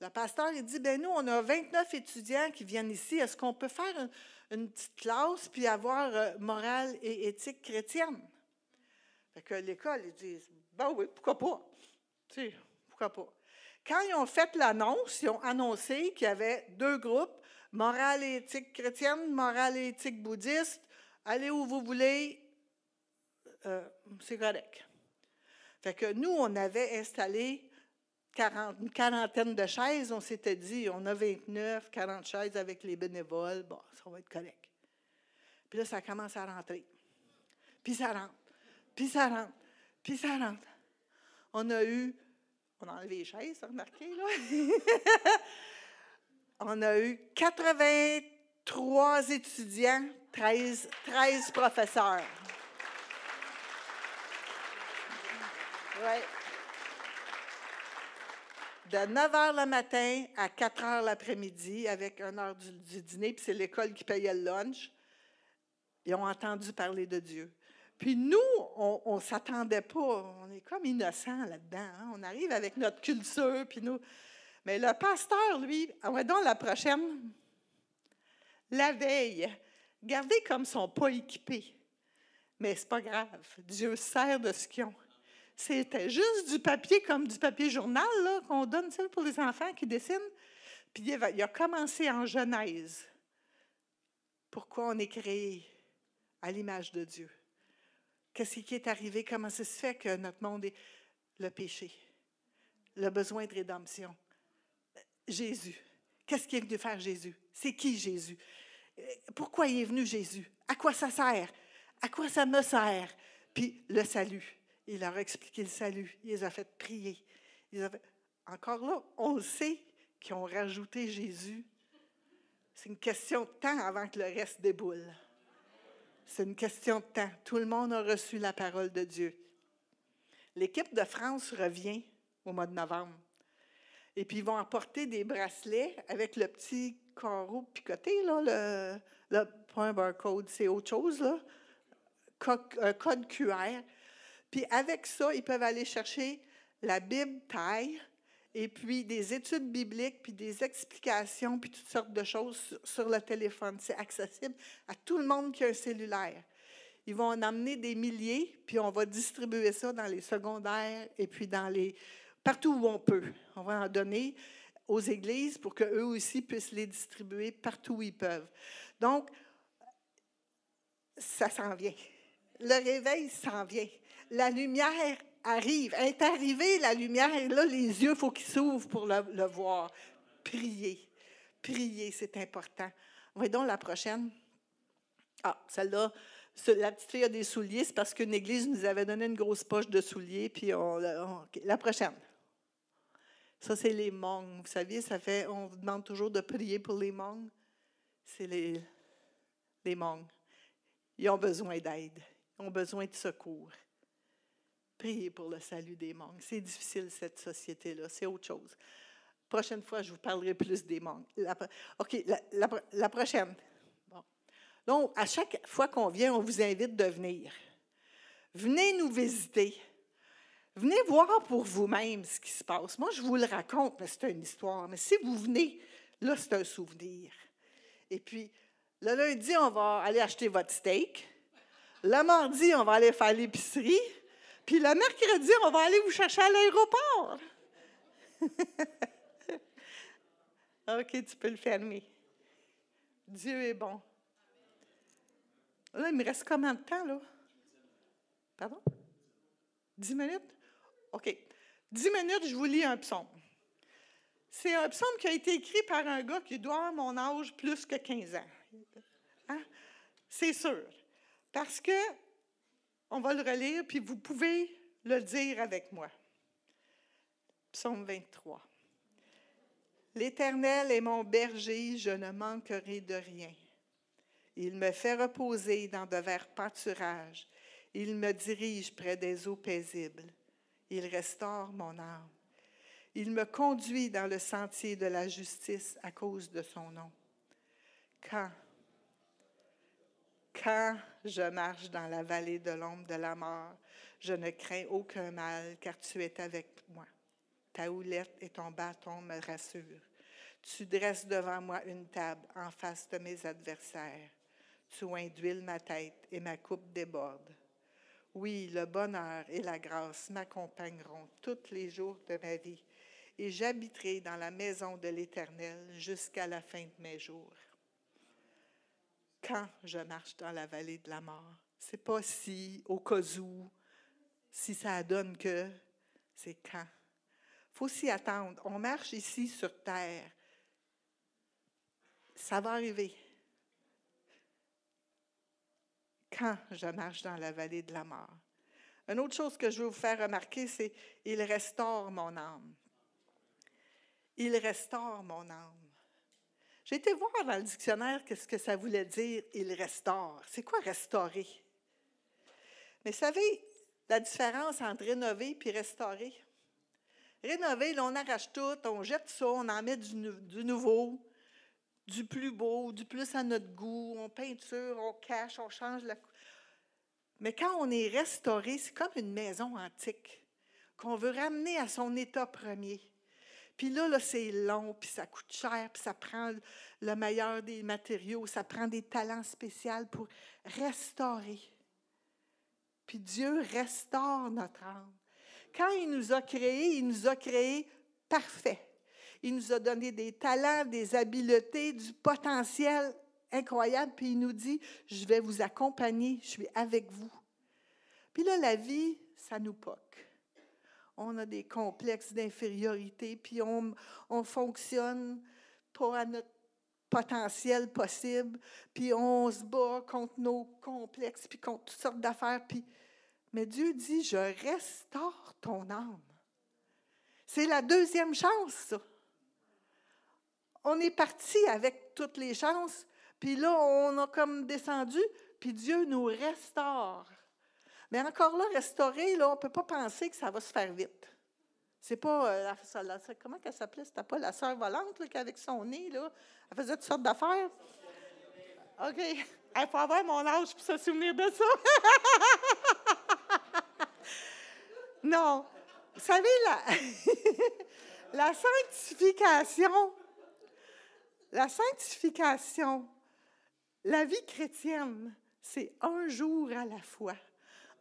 Le pasteur il dit ben nous on a 29 étudiants qui viennent ici, est-ce qu'on peut faire une, petite classe puis avoir euh, morale et éthique chrétienne? Fait que l'école ils disent ben oui, pourquoi pas? Pourquoi pas? Quand ils ont fait l'annonce, ils ont annoncé qu'il y avait deux groupes, morale et éthique chrétienne, morale et éthique bouddhiste. Allez où vous voulez, euh, c'est correct. Fait que nous, on avait installé une quarantaine de chaises. On s'était dit, on a 29, 40 chaises avec les bénévoles. Bon, ça va être correct. Puis là, ça commence à rentrer. Puis ça rentre. Puis ça rentre. Puis ça rentre. On a eu on a enlevé les chaises, remarquez, là. on a eu 83 étudiants, 13, 13 professeurs. De 9 h le matin à 4 h l'après-midi, avec une heure du, du dîner, puis c'est l'école qui payait le lunch. Ils ont entendu parler de Dieu. Puis nous, on ne s'attendait pas. On est comme innocents là-dedans. Hein. On arrive avec notre culture, puis nous. Mais le pasteur, lui, ah ouais, donc la prochaine, la veille, gardez comme ils sont pas équipés. Mais c'est pas grave. Dieu sert de ce qu'ils ont. C'était juste du papier comme du papier journal qu'on donne pour les enfants qui dessinent. Puis il a commencé en Genèse. Pourquoi on est créé à l'image de Dieu? Qu'est-ce qui est arrivé? Comment ça se fait que notre monde est le péché, le besoin de rédemption? Jésus. qu'est-ce qu'il est venu faire Jésus? C'est qui Jésus? Euh, Pourquoi il est venu Jésus? À quoi ça sert? À quoi ça me sert? Puis le salut. Il leur a expliqué le salut. Il les a fait prier. Il les a fait- Encore là, on le sait qu'ils ont rajouté Jésus. C'est une question de temps avant que le reste déboule. C'est une question de temps. Tout le monde a reçu la parole de Dieu. L'équipe de France revient au mois de novembre. Et puis, ils vont apporter des bracelets avec le petit carreau picoté, là, le, un barcode, c'est autre chose, là, un code QR. Puis, avec ça, ils peuvent aller chercher la Bible taille, et puis des études bibliques, puis des explications, puis toutes sortes de choses sur, le téléphone. C'est accessible à tout le monde qui a un cellulaire. Ils vont en amener des milliers, puis on va distribuer ça dans les secondaires et puis dans les partout où on peut. On va en donner aux églises pour qu'eux aussi puissent les distribuer partout où ils peuvent. Donc, ça s'en vient. Le réveil s'en vient. La lumière arrive. Est arrivée, la lumière, et là, les yeux, il faut qu'ils s'ouvrent pour le, voir. Prier. Prier, c'est important. Voyons la prochaine. Ah, celle-là, ce- la petite fille a des souliers, c'est parce qu'une église nous avait donné une grosse poche de souliers, puis on, la prochaine. Ça, c'est les Hmong. Vous savez, ça fait, on vous demande toujours de prier pour les Hmong. C'est les, les Hmong. Ils ont besoin d'aide. Ils ont besoin de secours. Priez pour le salut des Hmong. C'est difficile, cette société-là. C'est autre chose. Prochaine fois, je vous parlerai plus des pro- OK, la, la pro- la prochaine. Donc, à chaque fois qu'on vient, on vous invite de venir. Venez nous visiter. Venez voir pour vous-même ce qui se passe. Moi, je vous le raconte, mais c'est une histoire. Mais si vous venez, là, c'est un souvenir. Et puis, le lundi, on va aller acheter votre steak. Le mardi, on va aller faire l'épicerie. Puis le mercredi, on va aller vous chercher à l'aéroport. OK, tu peux le fermer. Dieu est bon. Là, il me reste combien de temps, là? Pardon? Dix minutes? OK. Dix minutes, je vous lis un psaume. C'est un psaume qui a été écrit par un gars qui doit avoir mon âge plus que 15 ans. Hein? C'est sûr. Parce que on va le relire, puis vous pouvez le dire avec moi. Psaume 23. L'Éternel est mon berger, je ne manquerai de rien. Il me fait reposer dans de verts pâturages. Il me dirige près des eaux paisibles. Il restaure mon âme. Il me conduit dans le sentier de la justice à cause de son nom. Quand, quand je marche dans la vallée de l'ombre de la mort, je ne crains aucun mal, car tu es avec moi. Ta houlette et ton bâton me rassurent. Tu dresses devant moi une table en face de mes adversaires. Tu induiles ma tête et ma coupe déborde. Oui, le bonheur et la grâce m'accompagneront tous les jours de ma vie, et j'habiterai dans la maison de l'Éternel jusqu'à la fin de mes jours. Quand je marche dans la vallée de la mort, c'est pas si, au cas où, si ça donne que, c'est quand. faut s'y attendre. On marche ici sur terre. Ça va arriver. Quand je marche dans la vallée de la mort. Une autre chose que je veux vous faire remarquer, c'est il restaure mon âme. Il restaure mon âme. J'ai été voir dans le dictionnaire qu'est-ce que ça voulait dire il restaure. C'est quoi restaurer? Mais savez, la différence entre rénover et restaurer? Rénover, on arrache tout, on jette ça, on en met du, nou- du nouveau, du plus beau, du plus à notre goût, on peinture, on cache, on change la cou- Mais quand on est restauré, c'est comme une maison antique qu'on veut ramener à son état premier. Puis là, là c'est long, puis ça coûte cher, puis ça prend le meilleur des matériaux, ça prend des talents spéciaux pour restaurer. Puis Dieu restaure notre âme. Quand il nous a créés, il nous a créés parfaits. Il nous a donné des talents, des habiletés, du potentiel incroyable, puis il nous dit, je vais vous accompagner, je suis avec vous. Puis là, la vie, ça nous poque. On a des complexes d'infériorité, puis on, on fonctionne pas à notre potentiel possible, puis on se bat contre nos complexes, puis contre toutes sortes d'affaires, puis... Mais Dieu dit, je restaure ton âme. C'est la deuxième chance. On est parti avec toutes les chances, puis là, on a comme descendu, puis Dieu nous restaure. Mais encore là, restaurer, là, on ne peut pas penser que ça va se faire vite. C'est pas euh, comment qu'elle s'appelait? C'était pas la sœur volante là, qui avec son nez, là, elle faisait toutes sortes d'affaires. OK. Il faut avoir mon âge pour se souvenir de ça. non. Vous savez, la sanctification, la sanctification, la vie chrétienne, c'est un jour à la fois,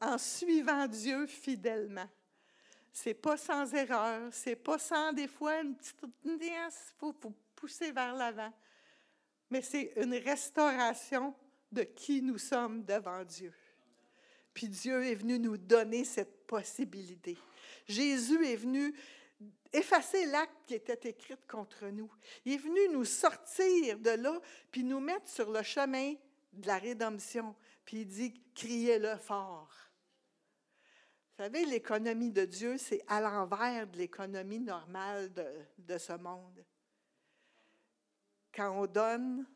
en suivant Dieu fidèlement. C'est pas sans erreur, c'est pas sans des fois une petite pour, pour pousser vers l'avant, mais c'est une restauration de qui nous sommes devant Dieu. Puis Dieu est venu nous donner cette possibilité. Jésus est venu effacer l'acte qui était écrit contre nous. Il est venu nous sortir de là, puis nous mettre sur le chemin de la rédemption. Puis il dit, criez-le fort. Vous savez, l'économie de Dieu, c'est à l'envers de l'économie normale de, ce monde. Quand on donne,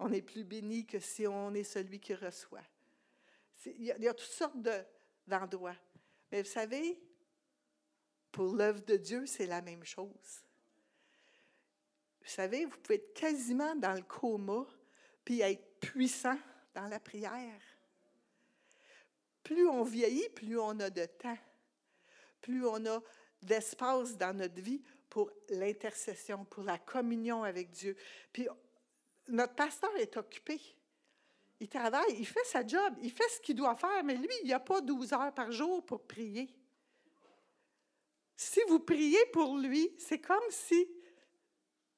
on est plus béni que si on est celui qui reçoit. Il y a toutes sortes d'endroits. Mais vous savez, pour l'œuvre de Dieu, c'est la même chose. Vous savez, vous pouvez être quasiment dans le coma, puis être puissant dans la prière. Plus on vieillit, plus on a de temps, plus on a d'espace dans notre vie pour l'intercession, pour la communion avec Dieu. Puis notre pasteur est occupé. Il travaille, il fait sa job, il fait ce qu'il doit faire, mais lui, il n'y a pas 12 heures par jour pour prier. Si vous priez pour lui, c'est comme si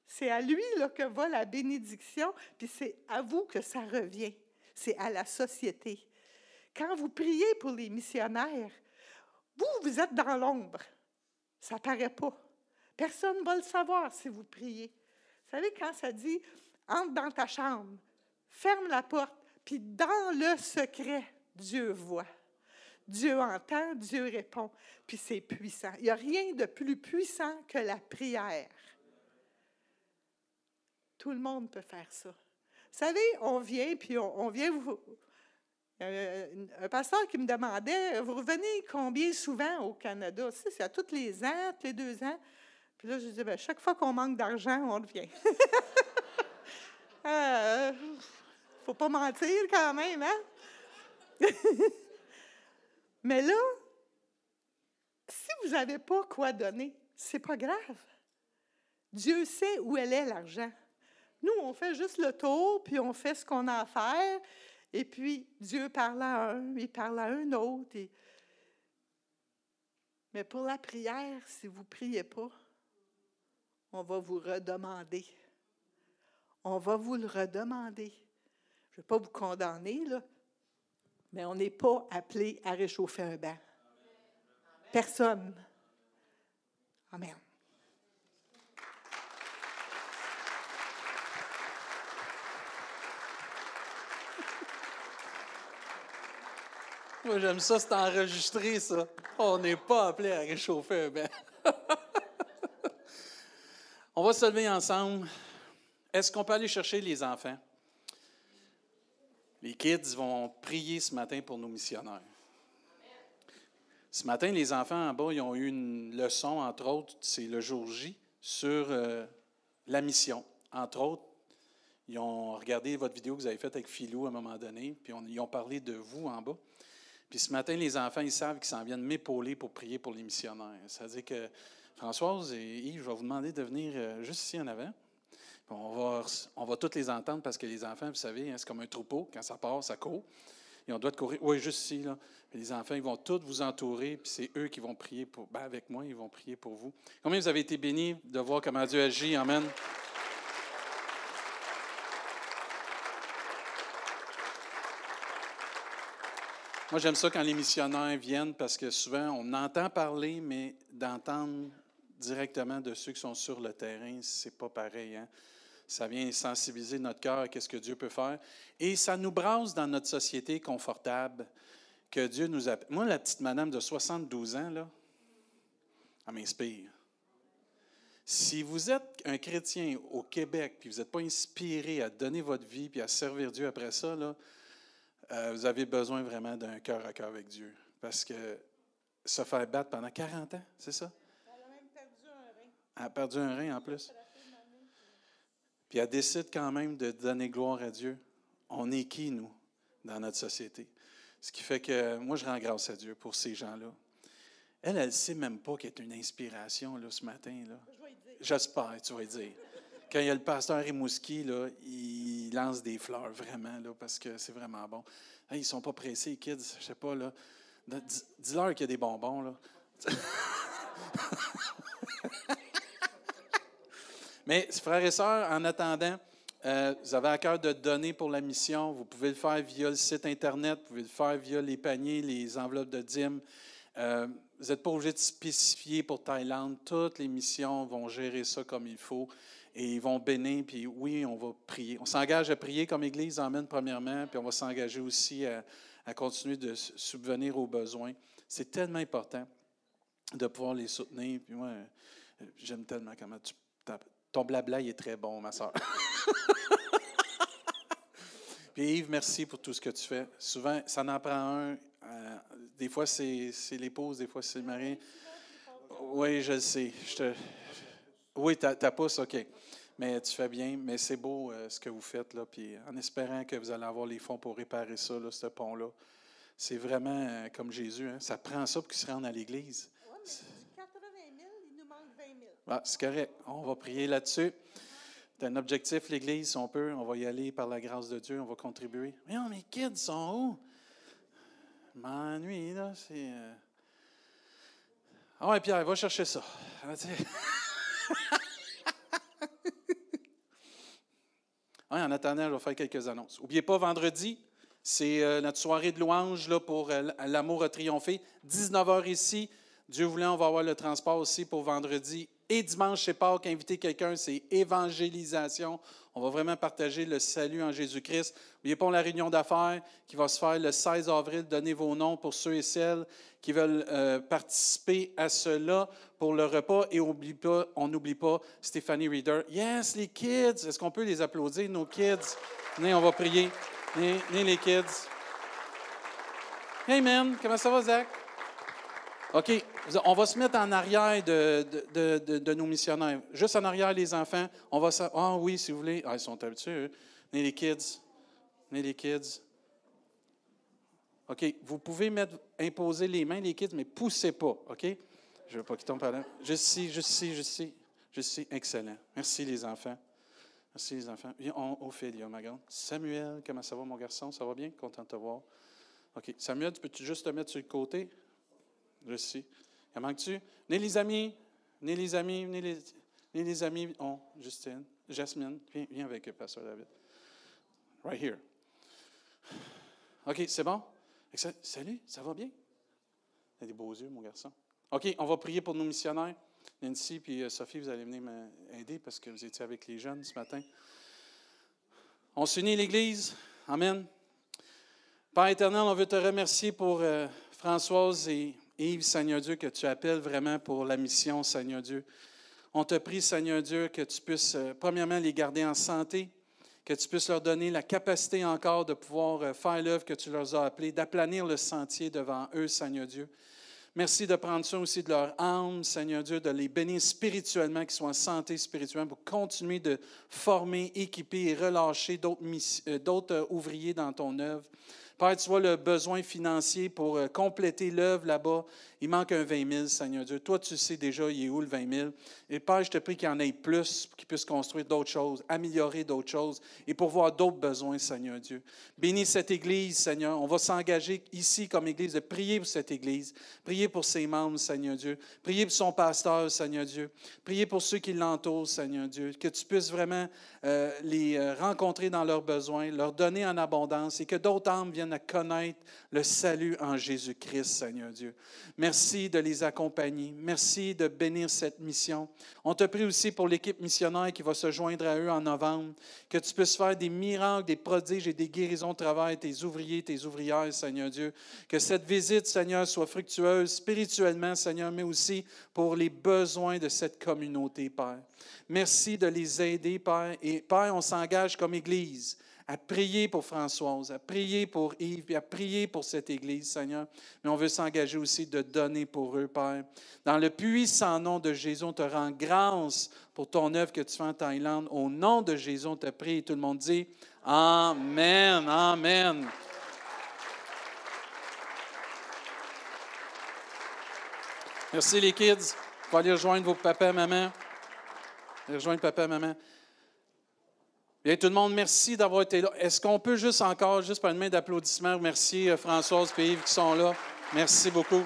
c'est à lui que va la bénédiction, puis c'est à vous que ça revient. C'est à la société. Quand vous priez pour les missionnaires, vous, vous êtes dans l'ombre. Ça paraît pas. Personne ne va le savoir si vous priez. Vous savez, quand ça dit entre dans ta chambre, ferme la porte, puis dans le secret, Dieu voit. Dieu entend, Dieu répond, puis c'est puissant. Il n'y a rien de plus puissant que la prière. Tout le monde peut faire ça. Vous savez, on vient, puis on, vient vous. Un pasteur qui me demandait Vous revenez combien souvent au Canada C'est à tous les ans, tous les deux ans. Puis là, je disais ben, Chaque fois qu'on manque d'argent, on revient. Il euh, faut pas mentir quand même, hein? Mais là, si vous n'avez pas quoi donner, c'est pas grave. Dieu sait où elle est l'argent. Nous, on fait juste le tour, puis on fait ce qu'on a à faire, et puis Dieu parle à un, il parle à un autre. Mais pour la prière, si vous ne priez pas, on va vous redemander. On va vous le redemander. Je ne vais pas vous condamner, mais on n'est pas appelé à réchauffer un bain. Personne. Amen. J'aime ça, c'est enregistré, ça. On n'est pas appelé à réchauffer un. On va se lever ensemble. Est-ce qu'on peut aller chercher les enfants? Les kids vont prier ce matin pour nos missionnaires. Ce matin, les enfants en bas, ils ont eu une leçon, entre autres, c'est le jour J, sur euh, la mission. Entre autres, ils ont regardé votre vidéo que vous avez faite avec Philou à un moment donné, puis ils ont parlé de vous en bas. Puis ce matin, les enfants, ils savent qu'ils s'en viennent m'épauler pour prier pour les missionnaires. C'est-à-dire que Françoise et Yves, je vais vous demander de venir euh, juste ici en avant. On va, on va toutes les entendre parce que les enfants, vous savez, hein, c'est comme un troupeau. Quand ça part, ça court. Et on doit courir. Oui, juste ici. Là. Les enfants, ils vont tous vous entourer, puis c'est eux qui vont prier pour, ben avec moi, ils vont prier pour vous. Combien vous avez été bénis de voir comment Dieu agit? Amen. Moi, j'aime ça quand les missionnaires viennent parce que souvent, on entend parler, mais d'entendre directement de ceux qui sont sur le terrain, c'est pas pareil. Hein? Ça vient sensibiliser notre cœur à ce que Dieu peut faire. Et ça nous brasse dans notre société confortable que Dieu nous a. Moi, la petite madame de 72 ans, là, elle m'inspire. Si vous êtes un chrétien au Québec, puis vous n'êtes pas inspiré à donner votre vie, puis à servir Dieu après ça, là, euh, vous avez besoin vraiment d'un cœur à cœur avec Dieu. Parce que se faire battre pendant 40 ans, c'est ça? Elle a même perdu un rein. Elle a perdu un rein en plus. Puis elle décide quand même de donner gloire à Dieu. On est qui, nous, dans notre société? Ce qui fait que moi, je rends grâce à Dieu pour ces gens-là. Elle, elle ne sait même pas qu'elle est une inspiration là, ce matin. Là. J'espère, tu vas dire. Quand il y a le pasteur Rimouski, là, il lance des fleurs vraiment, là, parce que c'est vraiment bon. ils ne sont pas pressés, les kids, je sais pas. là. Dis-leur qu'il y a des bonbons. Là. Mais, frères et sœurs, en attendant, euh, vous avez à cœur de donner pour la mission. Vous pouvez le faire via le site Internet, vous pouvez le faire via les paniers, les enveloppes de dîmes. Euh, vous n'êtes pas obligé de spécifier pour Thaïlande. Toutes les missions vont gérer ça comme il faut et ils vont bénir. Puis oui, on va prier. On s'engage à prier comme Église emmène premièrement, puis on va s'engager aussi à, à, continuer de subvenir aux besoins. C'est tellement important de pouvoir les soutenir. Puis moi, euh, j'aime tellement comment tu ton blabla, il est très bon, ma soeur. Puis Yves, merci pour tout ce que tu fais. Souvent, ça en prend un. Euh, des fois, c'est l'épouse, des fois, c'est le mari. Oui, je le sais. Je te... Oui, ta, pousse, OK. Mais tu fais bien. Mais c'est beau euh, ce que vous faites, là. Puis en espérant que vous allez avoir les fonds pour réparer ça, là, ce pont-là. C'est vraiment euh, comme Jésus. Hein? Ça prend ça pour qu'il se rende à l'Église. Ah, c'est correct. On va prier là-dessus. C'est un objectif, l'Église, on peut. On va y aller par la grâce de Dieu. On va contribuer. Mais oh, mes kids sont où? M'ennuie, là. C'est. Euh... Ah ouais, Pierre, va chercher ça. En attendant, je vais faire quelques annonces. N'oubliez pas, vendredi, c'est euh, notre soirée de louange pour euh, L'amour a triomphé. 19h ici. Dieu voulant, on va avoir le transport aussi pour vendredi et dimanche, c'est Pâques, inviter quelqu'un, c'est évangélisation. On va vraiment partager le salut en Jésus-Christ. N'oubliez pas la réunion d'affaires qui va se faire le 16 avril. Donnez vos noms pour ceux et celles qui veulent euh, participer à cela pour le repas. Et oublie pas, on n'oublie pas Stéphanie Reader. Yes, les kids! Est-ce qu'on peut les applaudir, nos kids? Venez, on va prier. Venez, les kids. Hey man, comment ça va, Zach? OK, on va se mettre en arrière de, nos missionnaires. Juste en arrière, les enfants. On va Ah oui, si vous voulez. Ah, ils sont habitués. Les kids. Venez les kids. OK, vous pouvez mettre, imposer les mains, les kids, mais poussez pas. OK? Je ne veux pas qu'ils tombent par là. Je suis, je suis, je suis. Je suis excellent. Merci, les enfants. Merci, les enfants. Viens, ma grande. Samuel, comment ça va, mon garçon? Ça va bien? Content de te voir. OK. Samuel, tu peux-tu juste te mettre sur le côté? Sais. Il manque-tu? Venez les amis. Venez les amis. Venez les, les amis. Oh, Justine. Jasmine. Viens, avec Pasteur David. Right here. OK, c'est bon? Salut, ça va bien? Il a des beaux yeux, mon garçon. OK, on va prier pour nos missionnaires. Nancy et euh, Sophie, vous allez venir m'aider parce que vous étiez avec les jeunes ce matin. On s'unit l'Église. Amen. Père éternel, on veut te remercier pour euh, Françoise et Seigneur Dieu, que tu appelles vraiment pour la mission, Seigneur Dieu. On te prie, Seigneur Dieu, que tu puisses, euh, premièrement, les garder en santé, que tu puisses leur donner la capacité encore de pouvoir euh, faire l'œuvre que tu leur as appelée, d'aplanir le sentier devant eux, Seigneur Dieu. Merci de prendre soin aussi de leur âme, Seigneur Dieu, de les bénir spirituellement, qu'ils soient en santé spirituelle, pour continuer de former, équiper et relâcher d'autres euh, ouvriers dans ton œuvre. Père, tu vois le besoin financier pour euh, compléter l'œuvre là-bas. Il manque un 20 000, Seigneur Dieu. Toi, tu sais déjà, il est où le 20 000. Et Père, je te prie qu'il y en ait plus, qu'il puisse construire d'autres choses, améliorer d'autres choses et pourvoir d'autres besoins, Seigneur Dieu. Bénis cette Église, Seigneur. On va s'engager ici comme Église de prier pour cette Église, prier pour ses membres, Seigneur Dieu. Prier pour son pasteur, Seigneur Dieu. Prier pour ceux qui l'entourent, Seigneur Dieu. Que tu puisses vraiment euh, les euh, rencontrer dans leurs besoins, leur donner en abondance et que d'autres âmes viennent à connaître le salut en Jésus-Christ, Seigneur Dieu. Merci Merci de les accompagner. Merci de bénir cette mission. On te prie aussi pour l'équipe missionnaire qui va se joindre à eux en novembre, que tu puisses faire des miracles, des prodiges et des guérisons au travail, tes ouvriers, tes ouvrières, Seigneur Dieu. Que cette visite, Seigneur, soit fructueuse spirituellement, Seigneur, mais aussi pour les besoins de cette communauté, Père. Merci de les aider, Père. Et Père, on s'engage comme Église à prier pour Françoise, à prier pour Yves, et à prier pour cette Église, Seigneur. Mais on veut s'engager aussi de donner pour eux, Père. Dans le puissant nom de Jésus, on te rend grâce pour ton œuvre que tu fais en Thaïlande. Au nom de Jésus, on te prie. Et tout le monde dit Amen, Amen. Merci les kids. Vous pouvez aller rejoindre vos papas et rejoindre papa et maman. Bien, tout le monde, merci d'avoir été là. Est-ce qu'on peut juste encore, juste par une main d'applaudissement, remercier euh, Françoise et Yves qui sont là? Merci beaucoup.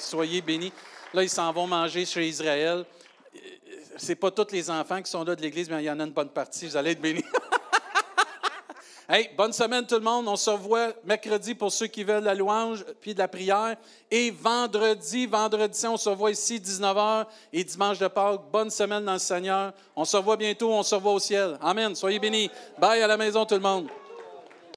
Soyez bénis. Là, ils s'en vont manger chez Israël. C'est pas tous les enfants qui sont là de l'Église, mais il y en a une bonne partie. Vous allez être bénis. Bonne semaine tout le monde. On se revoit mercredi pour ceux qui veulent la louange puis de la prière. Et vendredi, vendredi, on se revoit ici 19h et dimanche de Pâques. Bonne semaine dans le Seigneur. On se revoit bientôt, on se revoit au ciel. Amen. Soyez bénis. Bye à la maison tout le monde.